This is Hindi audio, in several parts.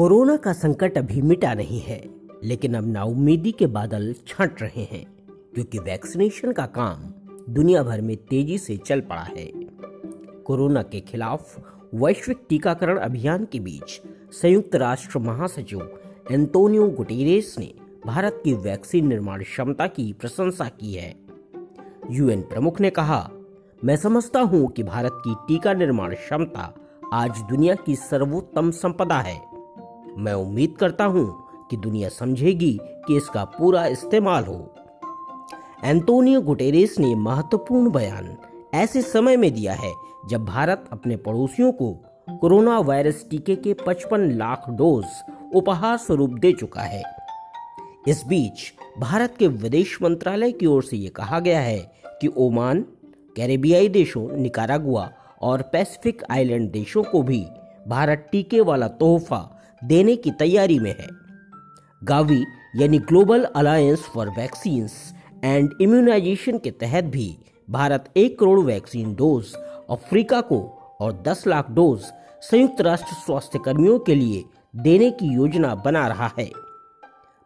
कोरोना का संकट अभी मिटा नहीं है, लेकिन अब नाउमीदी के बादल छंट रहे हैं, क्योंकि वैक्सीनेशन का काम दुनिया भर में तेज़ी से चल पड़ा है। कोरोना के खिलाफ वैश्विक टीकाकरण अभियान के बीच संयुक्त राष्ट्र महासचिव एंटोनियो गुटेरेस ने भारत की वैक्सीन निर्माण क्षमता की प्रशंसा की है। यूएन प्रमुख ने कहा, मैं समझता हूँ कि भारत की टीका निर्माण क्षमता आज दुनिया की सर्वोत्तम संपदा है। मैं उम्मीद करता हूँ कि दुनिया समझेगी कि इसका पूरा इस्तेमाल हो। एंटोनियो गुटेरेस ने महत्वपूर्ण बयान ऐसे समय में दिया है जब भारत अपने पड़ोसियों को कोरोना वायरस टीके के 55 लाख डोज उपहार स्वरूप दे चुका है। इस बीच भारत के विदेश मंत्रालय की ओर से यह कहा गया है कि ओमान, कैरेबियाई देशों, निकारागुआ और पैसिफिक आइलैंड देशों को भी भारत टीके वाला तोहफा देने की तैयारी में है। गावी, यानी global alliance for vaccine and immunisation के तहत भी भारत एक करोड़ वैक्सीन डोज अफ्रीका को और 10 लाख डोज संयुक्त राष्ट्र स्वास्थ्य कर्मियों के लिए देने की योजना बना रहा है।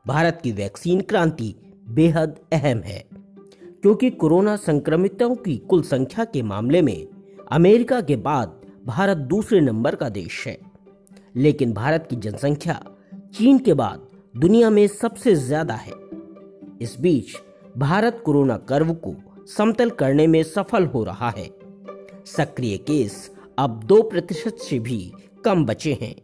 भारत की वैक्सीन क्रांति बेहद अहम है, क्योंकि कोरोना संक्रमितों की कुल संख्या के मामले में अमेरिका के बाद भारत दूसरे नंबर का देश है। लेकिन भारत की जनसंख्या चीन के बाद दुनिया में सबसे ज़्यादा है। इस बीच भारत कोरोना कर्व को समतल करने में सफल हो रहा है। सक्रिय केस अब दो प्रतिशत से भी कम बचे हैं।